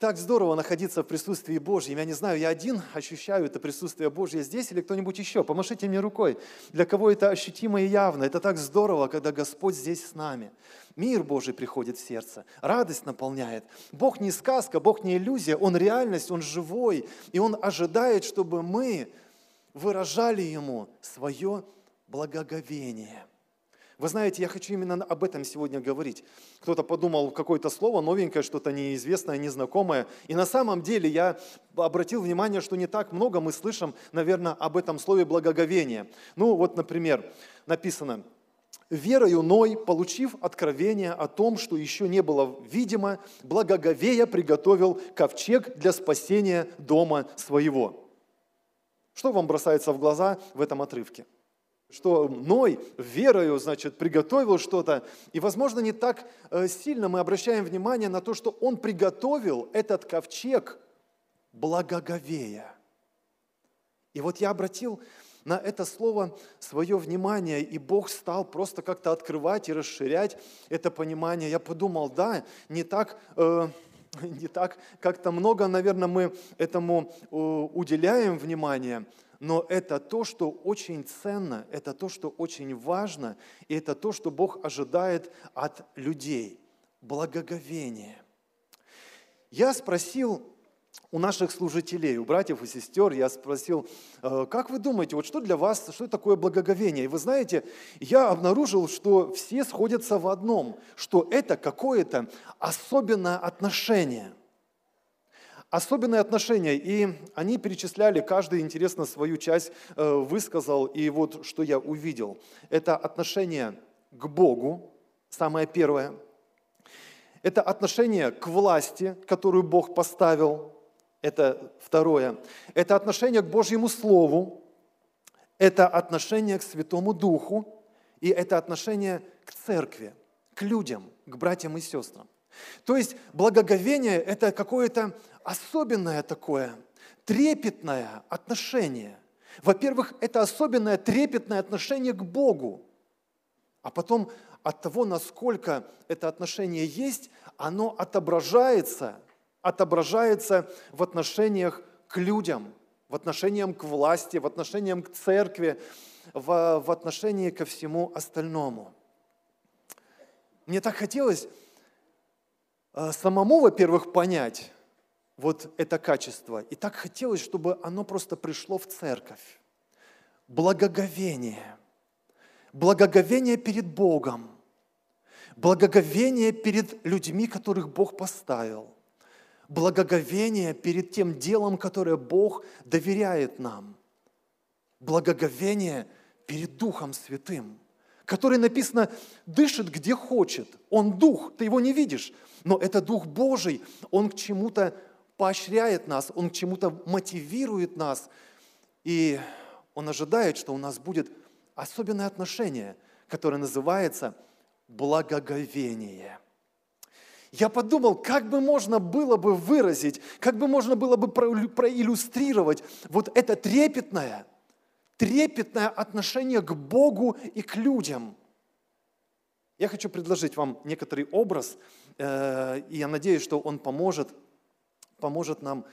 Так здорово находиться в присутствии Божьем. Я не знаю, я один ощущаю это присутствие Божье здесь или кто-нибудь еще. Помашите мне рукой. Для кого это ощутимо и явно. Это так здорово, когда Господь здесь с нами. Мир Божий приходит в сердце, радость наполняет. Бог не сказка, Бог не иллюзия, Он реальность, Он живой. И Он ожидает, чтобы мы выражали Ему свое благоговение. Вы знаете, я хочу именно об этом сегодня говорить. Кто-то подумал какое-то слово новенькое, что-то неизвестное, незнакомое. И на самом деле я обратил внимание, что не так много мы слышим, наверное, об этом слове благоговение. Ну вот, например, написано, верою Ной, получив откровение о том, что еще не было видимо, благоговея приготовил ковчег для спасения дома своего. Что вам бросается в глаза в этом отрывке? Что Ной верою, значит, приготовил что-то. И, возможно, не так э, сильно мы обращаем внимание на то, что он приготовил этот ковчег благоговея. И вот я обратил на это слово свое внимание, и Бог стал просто как-то открывать и расширять это понимание. Я подумал, да, не так... Э, не так как-то много, наверное, мы этому э, уделяем внимание, но это то, что очень ценно, это то, что очень важно, и это то, что Бог ожидает от людей. Благоговение. Я спросил у наших служителей, у братьев и сестер, я спросил, «Э, как вы думаете, вот что для вас, что такое благоговение? И вы знаете, я обнаружил, что все сходятся в одном, что это какое-то особенное отношение – особенные отношения, и они перечисляли, каждый, интересно, свою часть э, высказал, и вот что я увидел. Это отношение к Богу, самое первое. Это отношение к власти, которую Бог поставил, это второе. Это отношение к Божьему Слову, это отношение к Святому Духу, и это отношение к церкви, к людям, к братьям и сестрам. То есть благоговение – это какое-то особенное такое, трепетное отношение. Во-первых, это особенное трепетное отношение к Богу. А потом от того, насколько это отношение есть, оно отображается, отображается в отношениях к людям, в отношениях к власти, в отношениях к церкви, в, в отношении ко всему остальному. Мне так хотелось э, самому, во-первых, понять, вот это качество. И так хотелось, чтобы оно просто пришло в церковь. Благоговение. Благоговение перед Богом. Благоговение перед людьми, которых Бог поставил. Благоговение перед тем делом, которое Бог доверяет нам. Благоговение перед Духом Святым, который написано, дышит где хочет. Он Дух, ты его не видишь, но это Дух Божий, он к чему-то поощряет нас, Он к чему-то мотивирует нас, и Он ожидает, что у нас будет особенное отношение, которое называется благоговение. Я подумал, как бы можно было бы выразить, как бы можно было бы проиллюстрировать вот это трепетное, трепетное отношение к Богу и к людям. Я хочу предложить вам некоторый образ, э, и я надеюсь, что он поможет поможет нам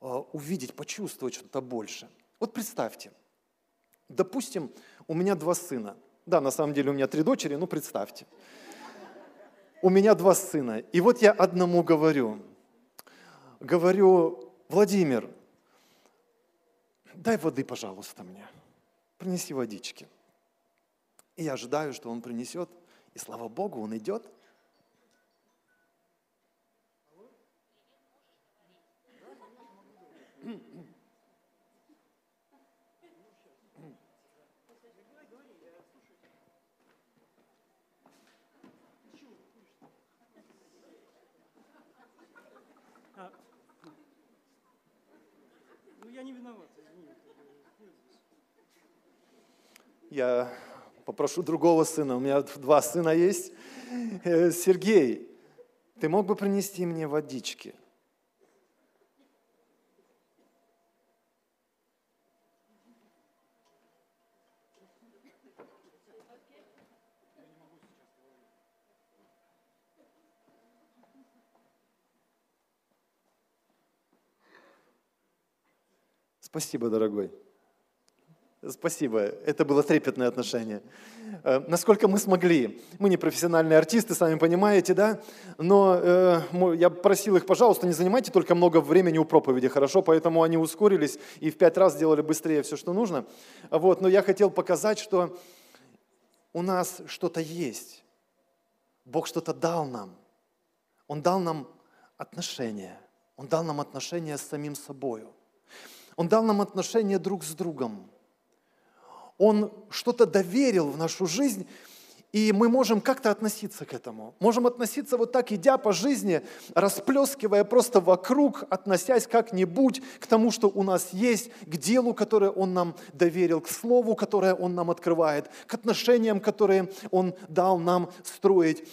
э, увидеть, почувствовать что-то больше. Вот представьте, допустим, у меня два сына. Да, на самом деле у меня три дочери, но представьте. У меня два сына. И вот я одному говорю, говорю, Владимир, дай воды, пожалуйста, мне. Принеси водички. И я ожидаю, что он принесет. И слава Богу, он идет, я попрошу другого сына, у меня два сына есть. Э, Сергей, ты мог бы принести мне водички? Спасибо, дорогой. Спасибо, это было трепетное отношение. Э, насколько мы смогли. Мы не профессиональные артисты, сами понимаете, да? Но э, я просил их, пожалуйста, не занимайте только много времени у проповеди, хорошо? Поэтому они ускорились и в пять раз сделали быстрее все, что нужно. Вот, но я хотел показать, что у нас что-то есть. Бог что-то дал нам. Он дал нам отношения. Он дал нам отношения с самим собою. Он дал нам отношения друг с другом. Он что-то доверил в нашу жизнь, и мы можем как-то относиться к этому. Можем относиться вот так, идя по жизни, расплескивая просто вокруг, относясь как-нибудь к тому, что у нас есть, к делу, которое Он нам доверил, к слову, которое Он нам открывает, к отношениям, которые Он дал нам строить.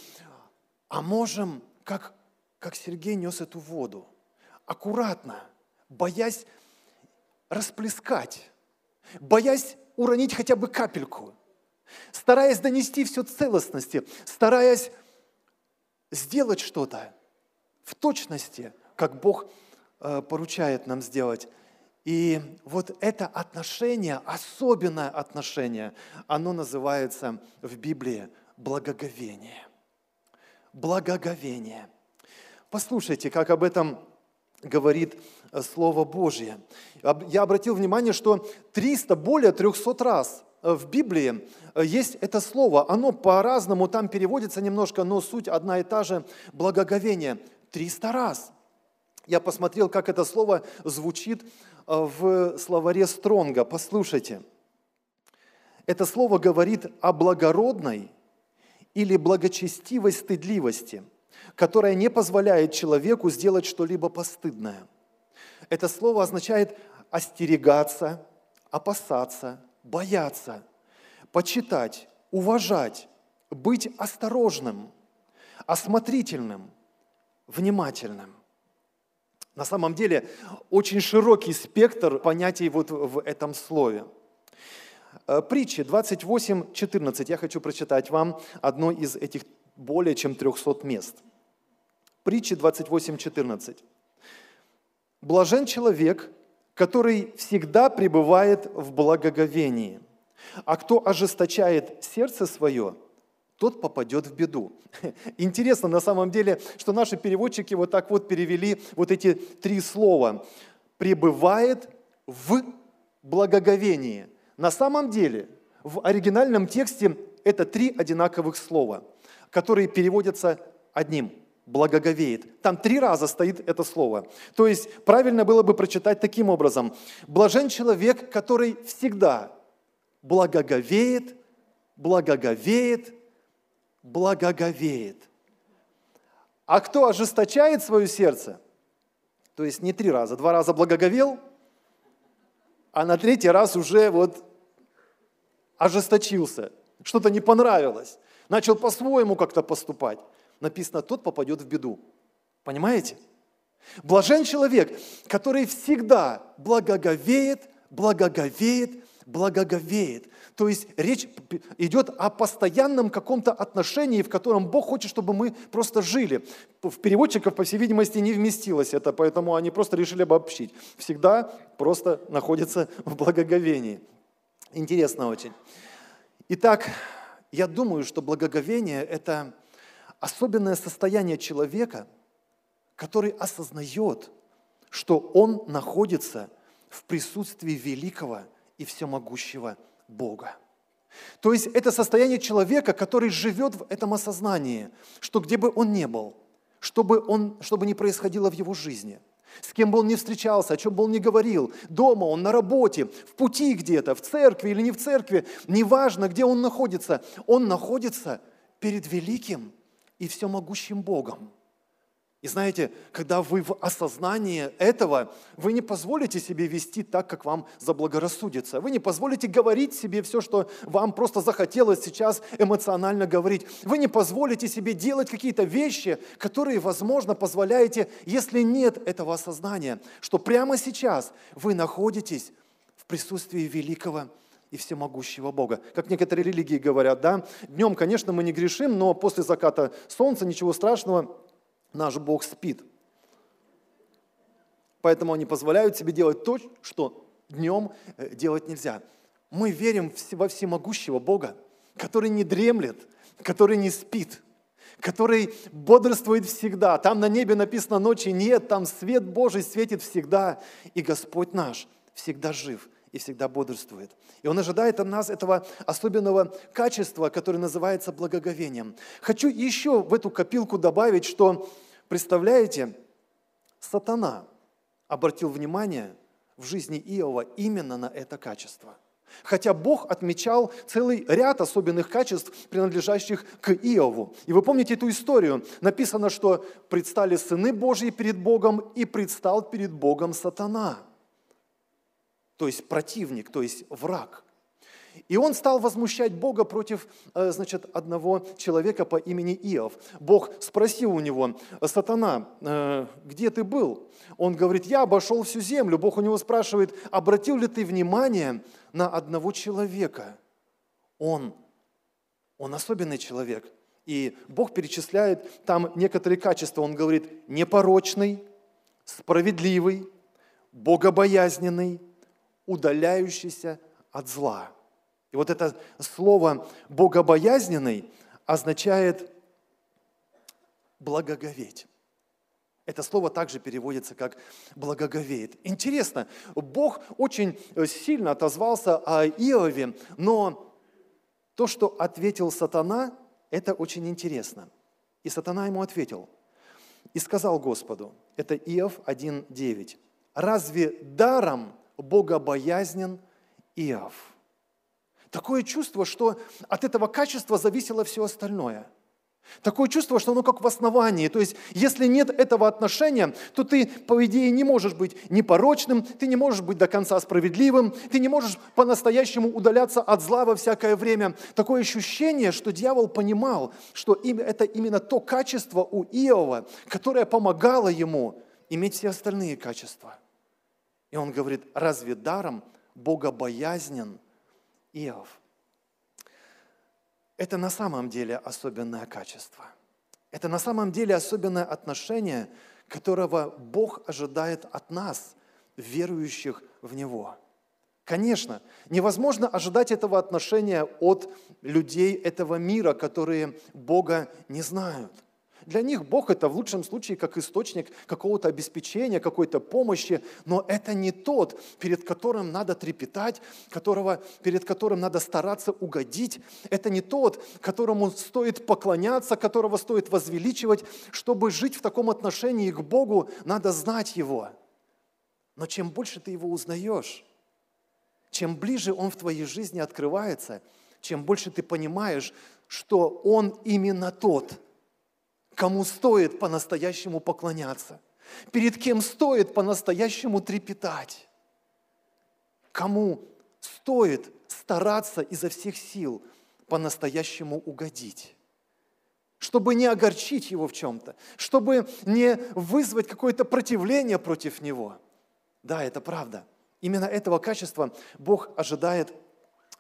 А можем, как, как Сергей нес эту воду, аккуратно, боясь расплескать, боясь уронить хотя бы капельку, стараясь донести все целостности, стараясь сделать что-то в точности, как Бог э, поручает нам сделать. И вот это отношение, особенное отношение, оно называется в Библии благоговение. Благоговение. Послушайте, как об этом говорит Слово Божье. Я обратил внимание, что 300, более 300 раз э, в Библии э, есть это слово. Оно по-разному там переводится немножко, но суть одна и та же – благоговение. 300 раз. Я посмотрел, как это слово звучит в словаре Стронга. Послушайте. Это слово говорит о благородной или благочестивой стыдливости – которая не позволяет человеку сделать что-либо постыдное. Это слово означает остерегаться, опасаться, бояться, почитать, уважать, быть осторожным, осмотрительным, внимательным. На самом деле очень широкий спектр понятий вот в этом слове. Э, притчи 28.14. Я хочу прочитать вам одно из этих более чем 300 мест – Притчи 28.14. Блажен человек, который всегда пребывает в благоговении, а кто ожесточает сердце свое, тот попадет в беду. Интересно на самом деле, что наши переводчики вот так вот перевели вот эти три слова. Пребывает в благоговении. На самом деле в оригинальном тексте это три одинаковых слова, которые переводятся одним – благоговеет. Там три раза стоит это слово. То есть правильно было бы прочитать таким образом. Блажен человек, который всегда благоговеет, благоговеет, благоговеет. А кто ожесточает свое сердце, то есть не три раза, два раза благоговел, а на третий раз уже вот ожесточился, что-то не понравилось, начал по-своему как-то поступать написано, тот попадет в беду. Понимаете? Блажен человек, который всегда благоговеет, благоговеет, благоговеет. То есть речь идет о постоянном каком-то отношении, в котором Бог хочет, чтобы мы просто жили. В переводчиков, по всей видимости, не вместилось это, поэтому они просто решили обобщить. Всегда просто находится в благоговении. Интересно очень. Итак, я думаю, что благоговение – это особенное состояние человека, который осознает, что он находится в присутствии великого и всемогущего Бога. То есть это состояние человека, который живет в этом осознании, что где бы он ни был, чтобы, он, чтобы не происходило в его жизни, с кем бы он ни встречался, о чем бы он ни говорил, дома он, на работе, в пути где-то, в церкви или не в церкви, неважно, где он находится, он находится перед великим и всемогущим Богом. И знаете, когда вы в осознании этого, вы не позволите себе вести так, как вам заблагорассудится. Вы не позволите говорить себе все, что вам просто захотелось сейчас эмоционально говорить. Вы не позволите себе делать какие-то вещи, которые, возможно, позволяете, если нет этого осознания, что прямо сейчас вы находитесь в присутствии великого и всемогущего Бога. Как некоторые религии говорят, да, днем, конечно, мы не грешим, но после заката солнца ничего страшного, наш Бог спит. Поэтому они позволяют себе делать то, что днем э, делать нельзя. Мы верим во всемогущего Бога, который не дремлет, который не спит, который бодрствует всегда. Там на небе написано ночи нет, там свет Божий светит всегда. И Господь наш всегда жив и всегда бодрствует. И Он ожидает от нас этого особенного качества, которое называется благоговением. Хочу еще в эту копилку добавить, что, представляете, сатана обратил внимание в жизни Иова именно на это качество – Хотя Бог отмечал целый ряд особенных качеств, принадлежащих к Иову. И вы помните эту историю. Написано, что предстали сыны Божьи перед Богом и предстал перед Богом сатана. То есть противник, то есть враг. И он стал возмущать Бога против, э, значит, одного человека по имени Иов. Бог спросил у него, «Сатана, э, где ты был?» Он говорит, «Я обошел всю землю». Бог у него спрашивает, «Обратил ли ты внимание на одного человека?» Он, он особенный человек. И Бог перечисляет там некоторые качества. Он говорит, непорочный, справедливый, богобоязненный, удаляющийся от зла. И вот это слово «богобоязненный» означает «благоговеть». Это слово также переводится как «благоговеет». Интересно, Бог очень сильно отозвался о Иове, но то, что ответил сатана, это очень интересно. И сатана ему ответил и сказал Господу, это Иов 1.9, «Разве даром богобоязнен Иов?» Такое чувство, что от этого качества зависело все остальное. Такое чувство, что оно как в основании. То есть, если нет этого отношения, то ты, по идее, не можешь быть непорочным, ты не можешь быть до конца справедливым, ты не можешь по-настоящему удаляться от зла во всякое время. Такое ощущение, что дьявол понимал, что это именно то качество у Иова, которое помогало ему иметь все остальные качества. И он говорит, разве даром богобоязнен Иов. Это на самом деле особенное качество. Это на самом деле особенное отношение, которого Бог ожидает от нас, верующих в Него. Конечно, невозможно ожидать этого отношения от людей этого мира, которые Бога не знают. Для них Бог это в лучшем случае как источник какого-то обеспечения, какой-то помощи, но это не тот, перед которым надо трепетать, которого, перед которым надо стараться угодить. Это не тот, которому стоит поклоняться, которого стоит возвеличивать. Чтобы жить в таком отношении к Богу, надо знать Его. Но чем больше ты Его узнаешь, чем ближе Он в твоей жизни открывается, чем больше ты понимаешь, что Он именно тот – кому стоит по-настоящему поклоняться, перед кем стоит по-настоящему трепетать, кому стоит стараться изо всех сил по-настоящему угодить, чтобы не огорчить его в чем-то, чтобы не вызвать какое-то противление против него. Да, это правда. Именно этого качества Бог ожидает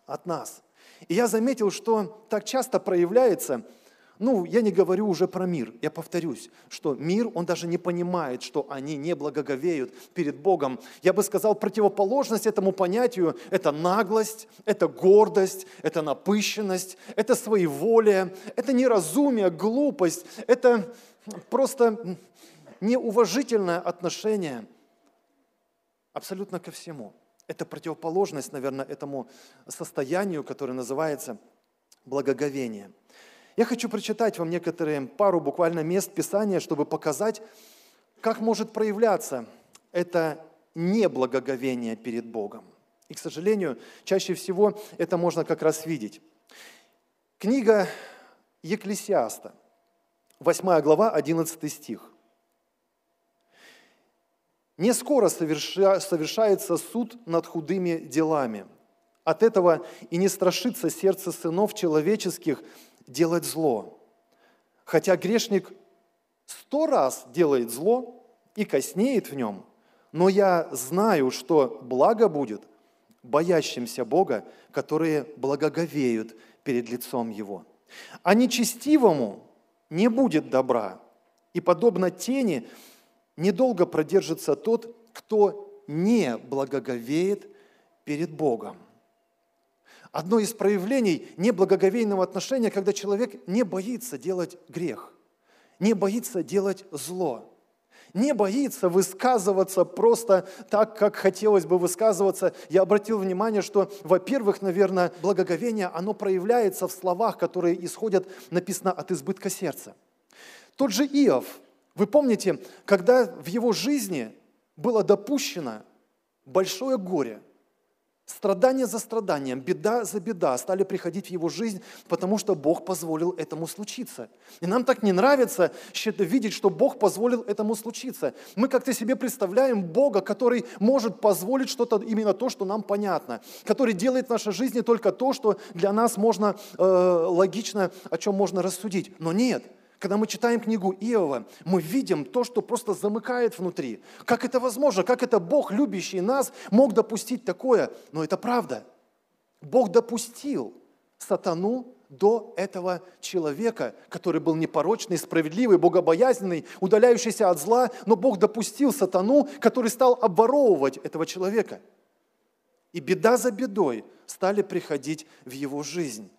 от нас. И я заметил, что так часто проявляется – ну, я не говорю уже про мир, я повторюсь, что мир, он даже не понимает, что они не благоговеют перед Богом. Я бы сказал, противоположность этому понятию – это наглость, это гордость, это напыщенность, это своеволие, это неразумие, глупость, это просто неуважительное отношение абсолютно ко всему. Это противоположность, наверное, этому состоянию, которое называется благоговение – я хочу прочитать вам некоторые пару буквально мест Писания, чтобы показать, как может проявляться это неблагоговение перед Богом. И, к сожалению, чаще всего это можно как раз видеть. Книга Екклесиаста, 8 глава, 11 стих. «Не скоро совершается суд над худыми делами. От этого и не страшится сердце сынов человеческих, делать зло. Хотя грешник сто раз делает зло и коснеет в нем, но я знаю, что благо будет боящимся Бога, которые благоговеют перед лицом Его. А нечестивому не будет добра, и подобно тени недолго продержится тот, кто не благоговеет перед Богом. Одно из проявлений неблагоговейного отношения, когда человек не боится делать грех, не боится делать зло, не боится высказываться просто так, как хотелось бы высказываться. Я обратил внимание, что, во-первых, наверное, благоговение, оно проявляется в словах, которые исходят, написано, от избытка сердца. Тот же Иов, вы помните, когда в его жизни было допущено большое горе, Страдание за страданием, беда за беда стали приходить в его жизнь, потому что Бог позволил этому случиться. И нам так не нравится видеть, что Бог позволил этому случиться. Мы как-то себе представляем Бога, который может позволить что-то, именно то, что нам понятно, который делает в нашей жизни только то, что для нас можно э, логично, о чем можно рассудить. Но нет – когда мы читаем книгу Иова, мы видим то, что просто замыкает внутри. Как это возможно? Как это Бог, любящий нас, мог допустить такое? Но это правда. Бог допустил сатану до этого человека, который был непорочный, справедливый, богобоязненный, удаляющийся от зла, но Бог допустил сатану, который стал обворовывать этого человека. И беда за бедой стали приходить в его жизнь.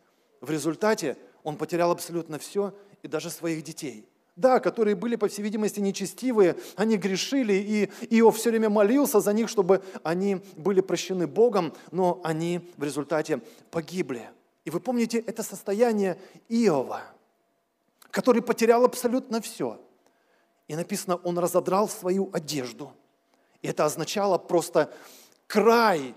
В результате он потерял абсолютно все и даже своих детей. Да, которые были, по всей видимости, нечестивые, они грешили, и Иов все время молился за них, чтобы они были прощены Богом, но они в результате погибли. И вы помните это состояние Иова, который потерял абсолютно все. И написано, он разодрал свою одежду. И это означало просто край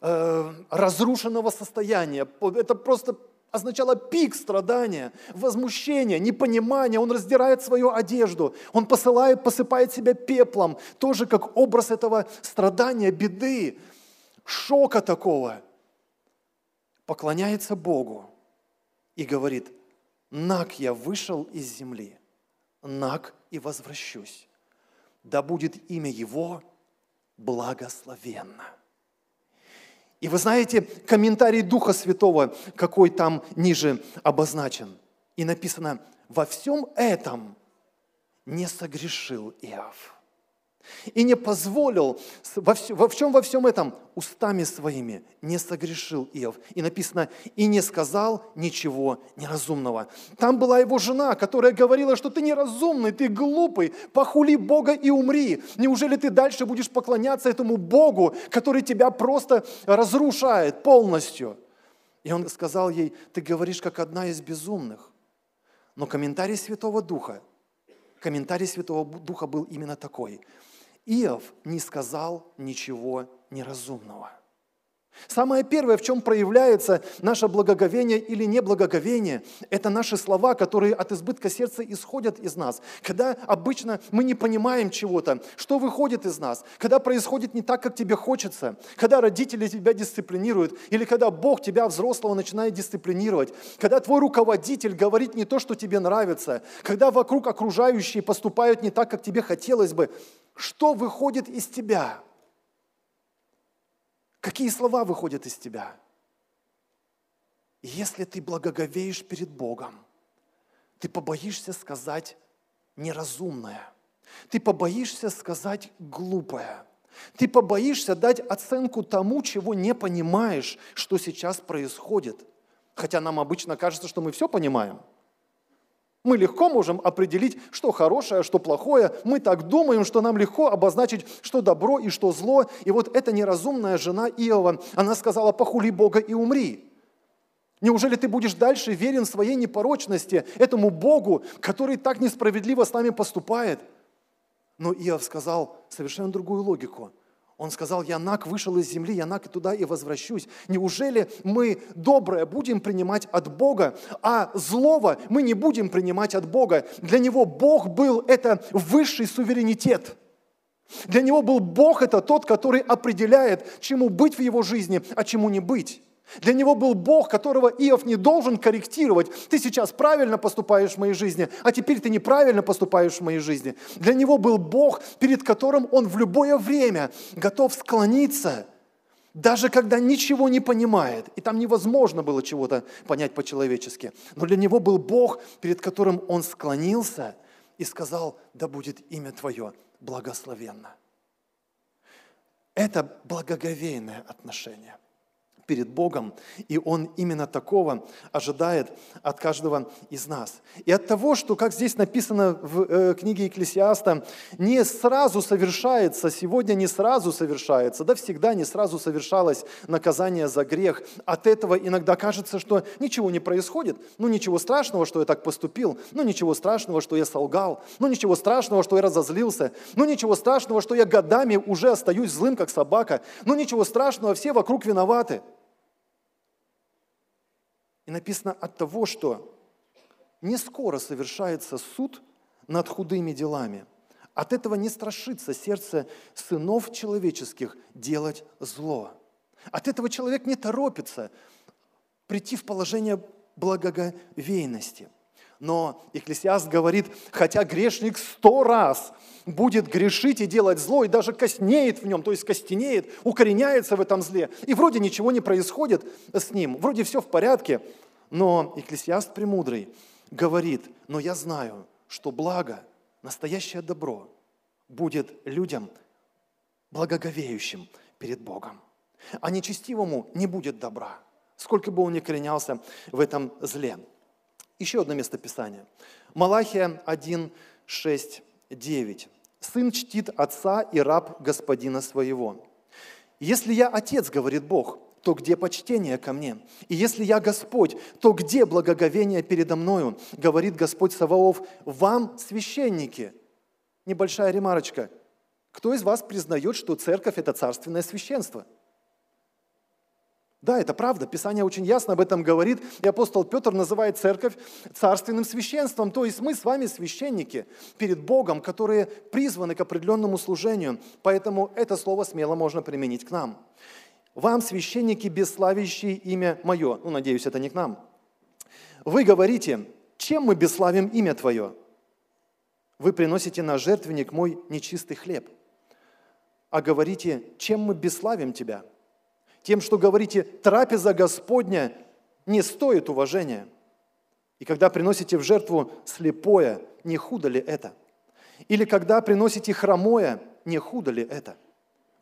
э, разрушенного состояния. Это просто означало пик страдания, возмущения, непонимания. Он раздирает свою одежду, он посылает, посыпает себя пеплом, тоже как образ этого страдания, беды, шока такого. Поклоняется Богу и говорит, «Нак я вышел из земли, нак и возвращусь, да будет имя Его благословенно». И вы знаете, комментарий Духа Святого, какой там ниже обозначен. И написано, во всем этом не согрешил Иов и не позволил, во, все, во чем во всем этом, устами своими не согрешил Иов. И написано, и не сказал ничего неразумного. Там была его жена, которая говорила, что ты неразумный, ты глупый, похули Бога и умри. Неужели ты дальше будешь поклоняться этому Богу, который тебя просто разрушает полностью? И он сказал ей, ты говоришь, как одна из безумных. Но комментарий Святого Духа, комментарий Святого Духа был именно такой – Иов не сказал ничего неразумного. Самое первое, в чем проявляется наше благоговение или неблагоговение, это наши слова, которые от избытка сердца исходят из нас. Когда обычно мы не понимаем чего-то, что выходит из нас, когда происходит не так, как тебе хочется, когда родители тебя дисциплинируют, или когда Бог тебя, взрослого, начинает дисциплинировать, когда твой руководитель говорит не то, что тебе нравится, когда вокруг окружающие поступают не так, как тебе хотелось бы, что выходит из тебя? Какие слова выходят из тебя? Если ты благоговеешь перед Богом, ты побоишься сказать неразумное, ты побоишься сказать глупое, ты побоишься дать оценку тому, чего не понимаешь, что сейчас происходит. Хотя нам обычно кажется, что мы все понимаем – мы легко можем определить, что хорошее, что плохое. Мы так думаем, что нам легко обозначить, что добро и что зло. И вот эта неразумная жена Иова, она сказала, похули Бога и умри. Неужели ты будешь дальше верен своей непорочности, этому Богу, который так несправедливо с нами поступает? Но Иов сказал совершенно другую логику. Он сказал, я нак вышел из земли, я нак туда и возвращусь. Неужели мы доброе будем принимать от Бога, а злого мы не будем принимать от Бога? Для него Бог был это высший суверенитет. Для него был Бог это тот, который определяет, чему быть в его жизни, а чему не быть. Для него был Бог, которого Иов не должен корректировать. Ты сейчас правильно поступаешь в моей жизни, а теперь ты неправильно поступаешь в моей жизни. Для него был Бог, перед которым он в любое время готов склониться, даже когда ничего не понимает. И там невозможно было чего-то понять по-человечески. Но для него был Бог, перед которым он склонился и сказал, да будет имя Твое благословенно. Это благоговейное отношение перед Богом, и Он именно такого ожидает от каждого из нас. И от того, что, как здесь написано в э, книге Екклесиаста, не сразу совершается, сегодня не сразу совершается, да всегда не сразу совершалось наказание за грех. От этого иногда кажется, что ничего не происходит, ну ничего страшного, что я так поступил, ну ничего страшного, что я солгал, ну ничего страшного, что я разозлился, ну ничего страшного, что я годами уже остаюсь злым, как собака, ну ничего страшного, все вокруг виноваты – и написано от того, что не скоро совершается суд над худыми делами. От этого не страшится сердце сынов человеческих делать зло. От этого человек не торопится прийти в положение благоговейности. Но Экклесиаст говорит, хотя грешник сто раз будет грешить и делать зло, и даже коснеет в нем, то есть костенеет, укореняется в этом зле, и вроде ничего не происходит с ним, вроде все в порядке, но Экклесиаст Премудрый говорит, но я знаю, что благо, настоящее добро будет людям благоговеющим перед Богом. А нечестивому не будет добра, сколько бы он ни коренялся в этом зле. Еще одно место Писания. Малахия 1, 6, 9. Сын чтит отца и раб господина своего. Если я отец, говорит Бог, то где почтение ко мне? И если я Господь, то где благоговение передо мною? Говорит Господь Саваоф, вам, священники. Небольшая ремарочка. Кто из вас признает, что церковь – это царственное священство – да, это правда, Писание очень ясно об этом говорит, и апостол Петр называет церковь царственным священством, то есть мы с вами священники перед Богом, которые призваны к определенному служению, поэтому это слово смело можно применить к нам. Вам, священники, бесславящие имя Мое, ну, надеюсь, это не к нам, вы говорите, чем мы бесславим имя Твое? Вы приносите на жертвенник мой нечистый хлеб, а говорите, чем мы бесславим Тебя – тем, что говорите, трапеза Господня не стоит уважения. И когда приносите в жертву слепое, не худо ли это? Или когда приносите хромое, не худо ли это?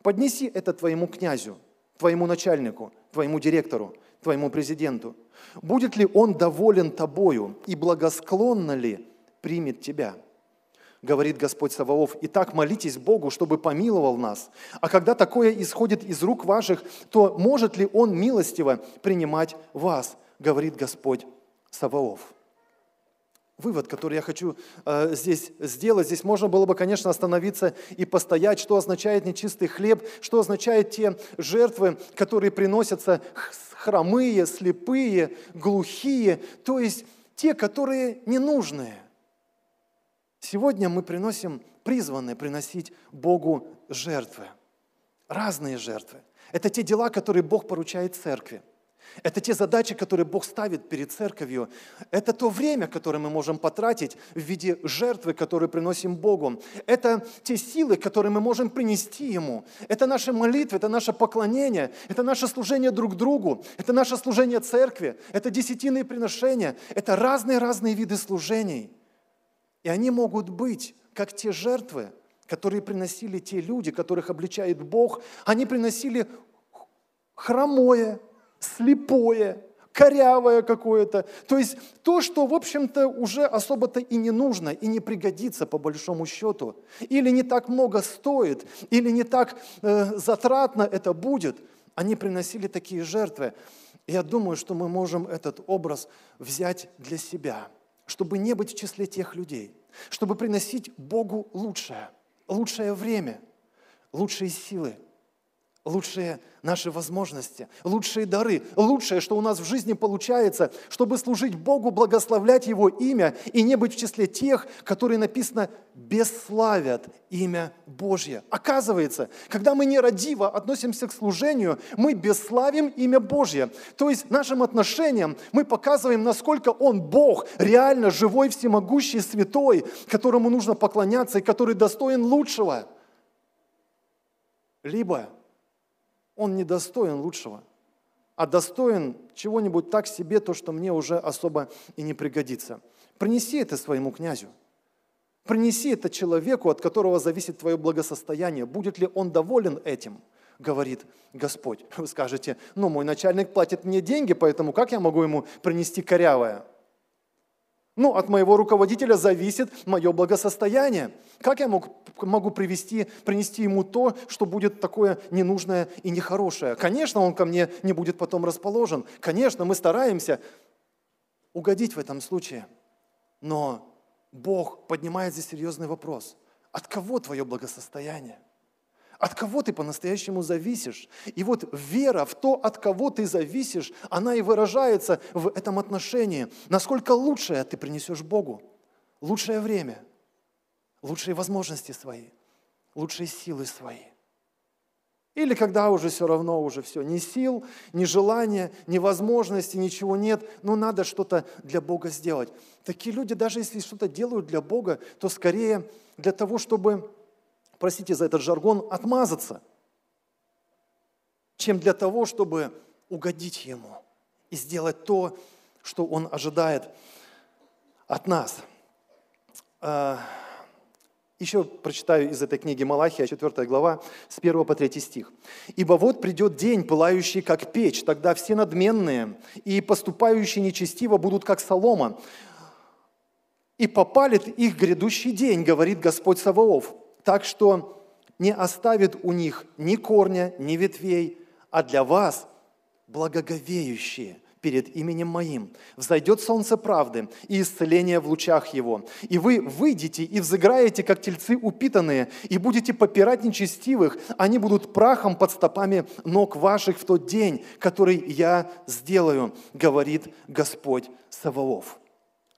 Поднеси это твоему князю, твоему начальнику, твоему директору, твоему президенту. Будет ли он доволен тобою и благосклонно ли примет тебя? Говорит Господь Саваоф. Итак, молитесь Богу, чтобы помиловал нас. А когда такое исходит из рук ваших, то может ли Он милостиво принимать вас, говорит Господь Саваоф. Вывод, который я хочу э, здесь сделать, здесь можно было бы, конечно, остановиться и постоять, что означает нечистый хлеб, что означает те жертвы, которые приносятся хромые, слепые, глухие, то есть те, которые ненужные – Сегодня мы приносим, призваны приносить Богу жертвы. Разные жертвы. Это те дела, которые Бог поручает церкви. Это те задачи, которые Бог ставит перед церковью. Это то время, которое мы можем потратить в виде жертвы, которую приносим Богу. Это те силы, которые мы можем принести Ему. Это наши молитвы, это наше поклонение, это наше служение друг другу, это наше служение церкви, это десятинные приношения, это разные-разные виды служений. И они могут быть, как те жертвы, которые приносили те люди, которых обличает Бог. Они приносили хромое, слепое, корявое какое-то. То есть то, что, в общем-то, уже особо-то и не нужно, и не пригодится по большому счету. Или не так много стоит, или не так э, затратно это будет. Они приносили такие жертвы. Я думаю, что мы можем этот образ взять для себя – чтобы не быть в числе тех людей, чтобы приносить Богу лучшее, лучшее время, лучшие силы – лучшие наши возможности, лучшие дары, лучшее, что у нас в жизни получается, чтобы служить Богу, благословлять Его имя и не быть в числе тех, которые написано бесславят имя Божье. Оказывается, когда мы нерадиво относимся к служению, мы бесславим имя Божье. То есть нашим отношением мы показываем, насколько Он Бог, реально живой, всемогущий, святой, которому нужно поклоняться и который достоин лучшего. Либо он не достоин лучшего, а достоин чего-нибудь так себе, то, что мне уже особо и не пригодится. Принеси это своему князю. Принеси это человеку, от которого зависит твое благосостояние. Будет ли он доволен этим? говорит Господь. Вы скажете, ну мой начальник платит мне деньги, поэтому как я могу ему принести корявое? Ну, от моего руководителя зависит мое благосостояние. Как я мог, могу привести, принести ему то, что будет такое ненужное и нехорошее? Конечно, он ко мне не будет потом расположен. Конечно, мы стараемся угодить в этом случае. Но Бог поднимает здесь серьезный вопрос. От кого твое благосостояние? От кого ты по-настоящему зависишь? И вот вера в то, от кого ты зависишь, она и выражается в этом отношении. Насколько лучшее ты принесешь Богу? Лучшее время, лучшие возможности свои, лучшие силы свои. Или когда уже все равно, уже все, ни сил, ни желания, ни возможности, ничего нет, но надо что-то для Бога сделать. Такие люди, даже если что-то делают для Бога, то скорее для того, чтобы простите за этот жаргон, отмазаться, чем для того, чтобы угодить Ему и сделать то, что Он ожидает от нас. А, еще прочитаю из этой книги Малахия, 4 глава, с 1 по 3 стих. «Ибо вот придет день, пылающий, как печь, тогда все надменные и поступающие нечестиво будут, как солома, и попалит их грядущий день, говорит Господь Саваоф, так что не оставит у них ни корня, ни ветвей, а для вас благоговеющие перед именем Моим. Взойдет солнце правды и исцеление в лучах его. И вы выйдете и взыграете, как тельцы упитанные, и будете попирать нечестивых. Они будут прахом под стопами ног ваших в тот день, который я сделаю, говорит Господь Саваоф.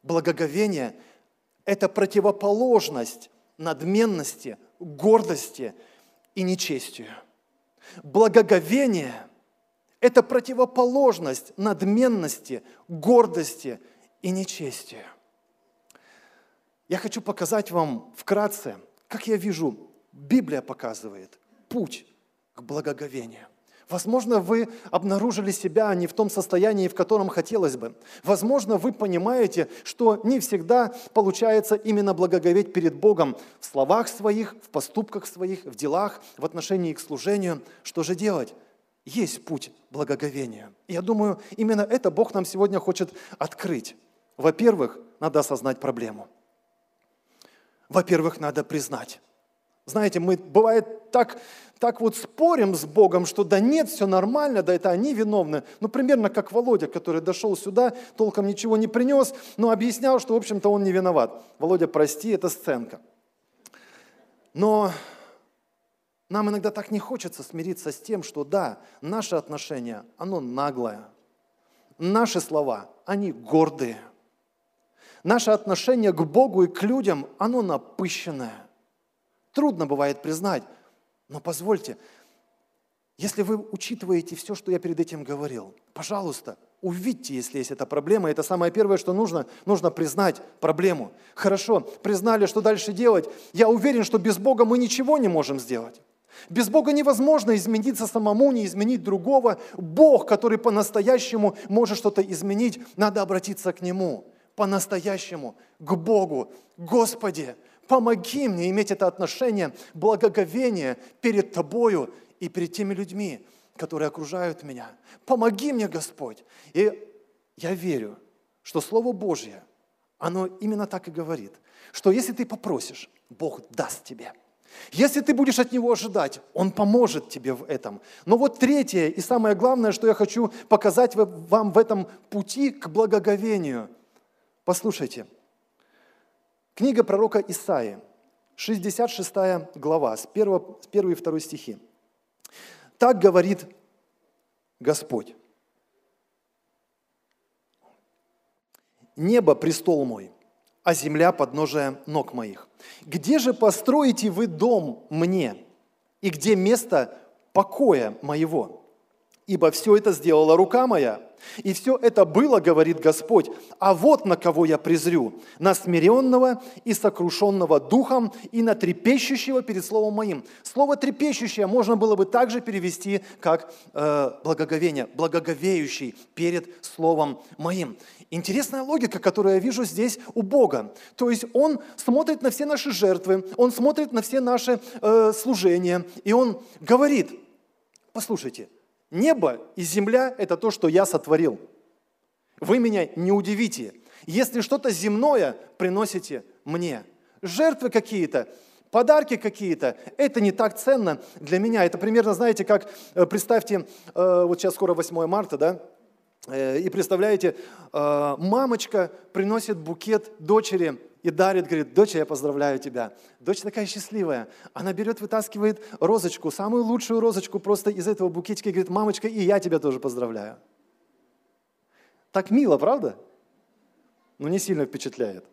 Благоговение – это противоположность надменности, гордости и нечестию. Благоговение – это противоположность надменности, гордости и нечестию. Я хочу показать вам вкратце, как я вижу, Библия показывает путь к благоговению – Возможно, вы обнаружили себя не в том состоянии, в котором хотелось бы. Возможно, вы понимаете, что не всегда получается именно благоговеть перед Богом в словах своих, в поступках своих, в делах, в отношении к служению. Что же делать? Есть путь благоговения. я думаю, именно это Бог нам сегодня хочет открыть. Во-первых, надо осознать проблему. Во-первых, надо признать. Знаете, мы бывает так так вот спорим с Богом, что да нет, все нормально, да это они виновны. Ну, примерно как Володя, который дошел сюда, толком ничего не принес, но объяснял, что, в общем-то, он не виноват. Володя, прости, это сценка. Но нам иногда так не хочется смириться с тем, что да, наше отношение, оно наглое. Наши слова, они гордые. Наше отношение к Богу и к людям, оно напыщенное. Трудно бывает признать, но позвольте, если вы учитываете все, что я перед этим говорил, пожалуйста, увидьте, если есть эта проблема. Это самое первое, что нужно. Нужно признать проблему. Хорошо, признали, что дальше делать. Я уверен, что без Бога мы ничего не можем сделать. Без Бога невозможно измениться самому, не изменить другого. Бог, который по-настоящему может что-то изменить, надо обратиться к Нему. По-настоящему, к Богу. Господи, Помоги мне иметь это отношение благоговения перед Тобою и перед теми людьми, которые окружают меня. Помоги мне, Господь. И я верю, что Слово Божье, оно именно так и говорит, что если ты попросишь, Бог даст тебе. Если ты будешь от Него ожидать, Он поможет тебе в этом. Но вот третье и самое главное, что я хочу показать вам в этом пути к благоговению. Послушайте – Книга пророка Исаии, 66 глава, с 1, с 1 и 2 стихи. Так говорит Господь. Небо – престол мой, а земля – подножие ног моих. Где же построите вы дом мне, и где место покоя моего? Ибо все это сделала рука моя, и все это было, говорит Господь, а вот на кого я презрю, на смиренного и сокрушенного духом, и на трепещущего перед Словом моим. Слово трепещущее можно было бы также перевести как э, благоговение, благоговеющий перед Словом моим. Интересная логика, которую я вижу здесь у Бога. То есть Он смотрит на все наши жертвы, Он смотрит на все наши э, служения, и Он говорит, Послушайте, небо и земля – это то, что я сотворил. Вы меня не удивите, если что-то земное приносите мне. Жертвы какие-то, подарки какие-то, это не так ценно для меня. Это примерно, знаете, как, э, представьте, э, вот сейчас скоро 8 марта, да, и представляете, мамочка приносит букет дочери и дарит, говорит, дочь, я поздравляю тебя. Дочь такая счастливая. Она берет, вытаскивает розочку, самую лучшую розочку просто из этого букетика и говорит, мамочка, и я тебя тоже поздравляю. Так мило, правда? Но не сильно впечатляет.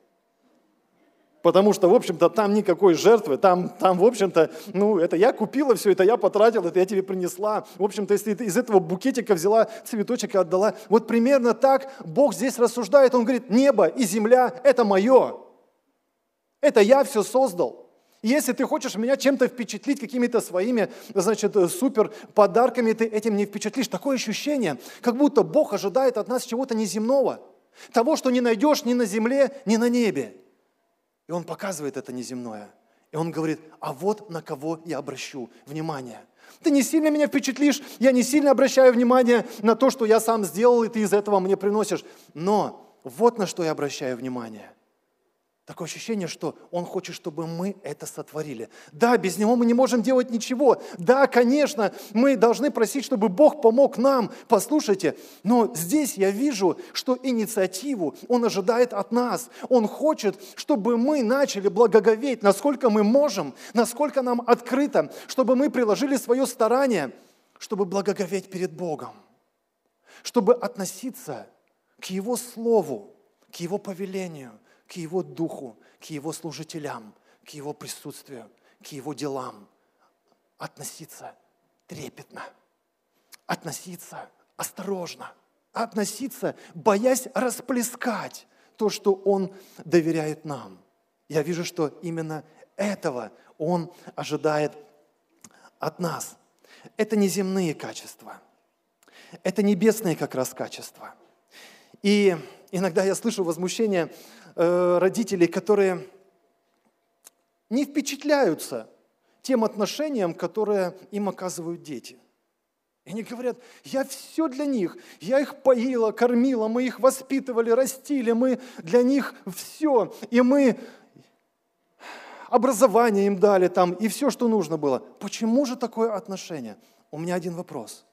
Потому что, в общем-то, там никакой жертвы, там, там в общем-то, ну, это я купила все, это я потратила, это я тебе принесла. В общем-то, если ты из этого букетика взяла цветочек и отдала, вот примерно так Бог здесь рассуждает. Он говорит, небо и земля – это мое. Это я все создал. Если ты хочешь меня чем-то впечатлить, какими-то своими, значит, супер подарками, ты этим не впечатлишь. Такое ощущение, как будто Бог ожидает от нас чего-то неземного. Того, что не найдешь ни на земле, ни на небе. И Он показывает это неземное. И Он говорит, а вот на кого я обращу внимание. Ты не сильно меня впечатлишь, я не сильно обращаю внимание на то, что я сам сделал, и ты из этого мне приносишь. Но вот на что я обращаю внимание. Такое ощущение, что Он хочет, чтобы мы это сотворили. Да, без Него мы не можем делать ничего. Да, конечно, мы должны просить, чтобы Бог помог нам. Послушайте, но здесь я вижу, что инициативу Он ожидает от нас. Он хочет, чтобы мы начали благоговеть, насколько мы можем, насколько нам открыто, чтобы мы приложили свое старание, чтобы благоговеть перед Богом, чтобы относиться к Его Слову, к Его повелению – к Его Духу, к Его служителям, к Его присутствию, к Его делам. Относиться трепетно, относиться осторожно, относиться, боясь расплескать то, что Он доверяет нам. Я вижу, что именно этого Он ожидает от нас. Это не земные качества, это небесные как раз качества. И иногда я слышу возмущение Э, родителей, которые не впечатляются тем отношением, которое им оказывают дети. И они говорят, я все для них, я их поила, кормила, мы их воспитывали, растили, мы для них все, и мы образование им дали там, и все, что нужно было. Почему же такое отношение? У меня один вопрос.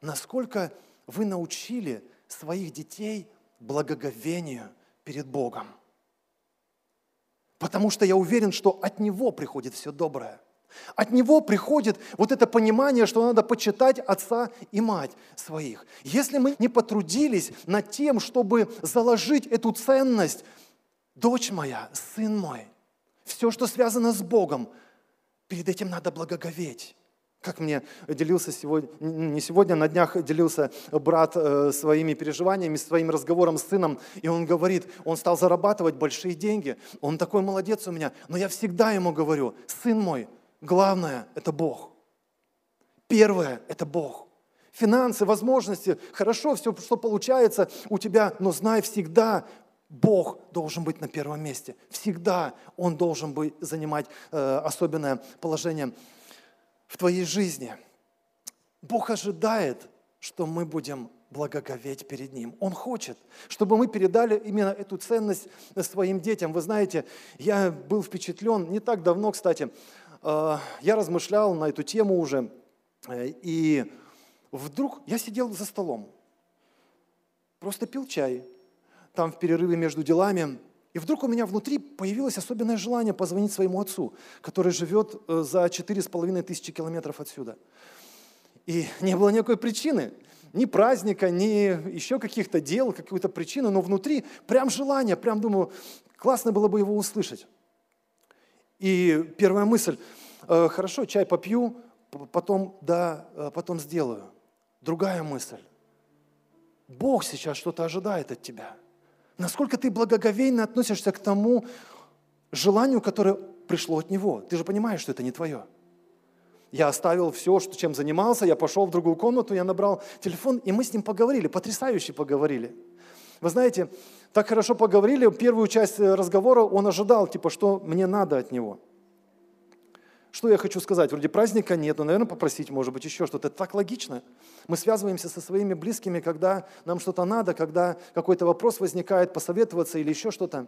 Насколько вы научили своих детей благоговению – перед Богом. Потому что я уверен, что от Него приходит все доброе. От Него приходит вот это понимание, что надо почитать отца и мать своих. Если мы не потрудились над тем, чтобы заложить эту ценность, дочь моя, сын мой, все, что связано с Богом, перед этим надо благоговеть. Как мне делился сегодня, не сегодня, на днях делился брат э, своими переживаниями, своим разговором с сыном, и он говорит, он стал зарабатывать большие деньги, он такой молодец у меня, но я всегда ему говорю, сын мой, главное – это Бог. Первое – это Бог. Финансы, возможности, хорошо, все, что получается у тебя, но знай всегда, Бог должен быть на первом месте. Всегда Он должен быть, занимать э, особенное положение в твоей жизни. Бог ожидает, что мы будем благоговеть перед Ним. Он хочет, чтобы мы передали именно эту ценность своим детям. Вы знаете, я был впечатлен не так давно, кстати, э, я размышлял на эту тему уже, э, и вдруг я сидел за столом, просто пил чай, там в перерыве между делами, и вдруг у меня внутри появилось особенное желание позвонить своему отцу, который живет э, за четыре с половиной тысячи километров отсюда. И не было никакой причины, ни праздника, ни еще каких-то дел, какой-то причины, но внутри прям желание, прям думаю, классно было бы его услышать. И первая мысль, «Э, хорошо, чай попью, потом, да, э, потом сделаю. Другая мысль, Бог сейчас что-то ожидает от тебя – Насколько ты благоговейно относишься к тому желанию, которое пришло от Него. Ты же понимаешь, что это не твое. Я оставил все, чем занимался, я пошел в другую комнату, я набрал телефон, и мы с ним поговорили, потрясающе поговорили. Вы знаете, так хорошо поговорили, первую часть разговора он ожидал, типа, что мне надо от него. Что я хочу сказать? Вроде праздника нет, но, наверное, попросить, может быть, еще что-то. Это так логично. Мы связываемся со своими близкими, когда нам что-то надо, когда какой-то вопрос возникает, посоветоваться или еще что-то.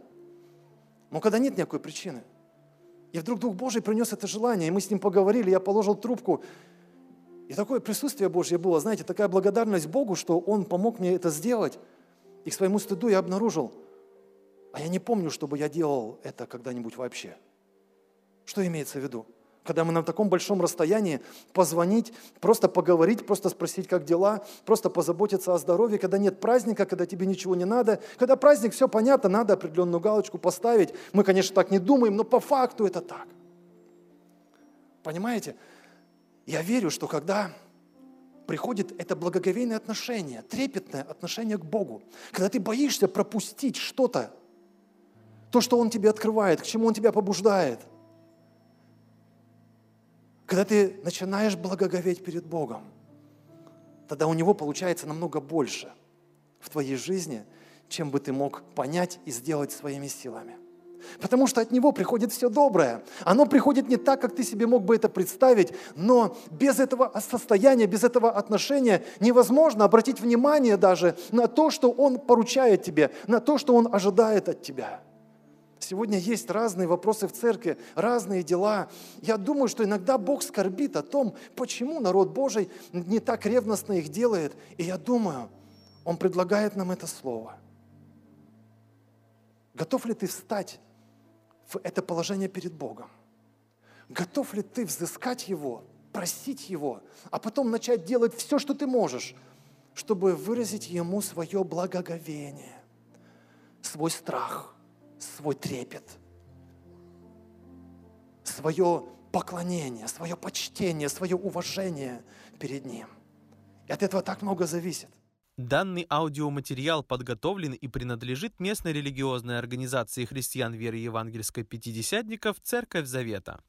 Но когда нет никакой причины. И вдруг Дух Божий принес это желание, и мы с ним поговорили, я положил трубку. И такое присутствие Божье было, знаете, такая благодарность Богу, что Он помог мне это сделать. И к своему стыду я обнаружил, а я не помню, чтобы я делал это когда-нибудь вообще. Что имеется в виду? Когда мы на таком большом расстоянии, позвонить, просто поговорить, просто спросить, как дела, просто позаботиться о здоровье, когда нет праздника, когда тебе ничего не надо. Когда праздник, все понятно, надо определенную галочку поставить. Мы, конечно, так не думаем, но по факту это так. Понимаете? Я верю, что когда приходит это благоговейное отношение, трепетное отношение к Богу, когда ты боишься пропустить что-то, то, что Он тебе открывает, к чему Он тебя побуждает – когда ты начинаешь благоговеть перед Богом, тогда у Него получается намного больше в твоей жизни, чем бы ты мог понять и сделать своими силами. Потому что от Него приходит все доброе. Оно приходит не так, как ты себе мог бы это представить, но без этого состояния, без этого отношения невозможно обратить внимание даже на то, что Он поручает тебе, на то, что Он ожидает от тебя. Сегодня есть разные вопросы в церкви, разные дела. Я думаю, что иногда Бог скорбит о том, почему народ Божий не так ревностно их делает. И я думаю, Он предлагает нам это слово. Готов ли ты встать в это положение перед Богом? Готов ли ты взыскать Его, просить Его, а потом начать делать все, что ты можешь, чтобы выразить Ему свое благоговение, свой страх – свой трепет, свое поклонение, свое почтение, свое уважение перед Ним. И от этого так много зависит. Данный аудиоматериал подготовлен и принадлежит местной религиозной организации христиан веры евангельской пятидесятников «Церковь Завета».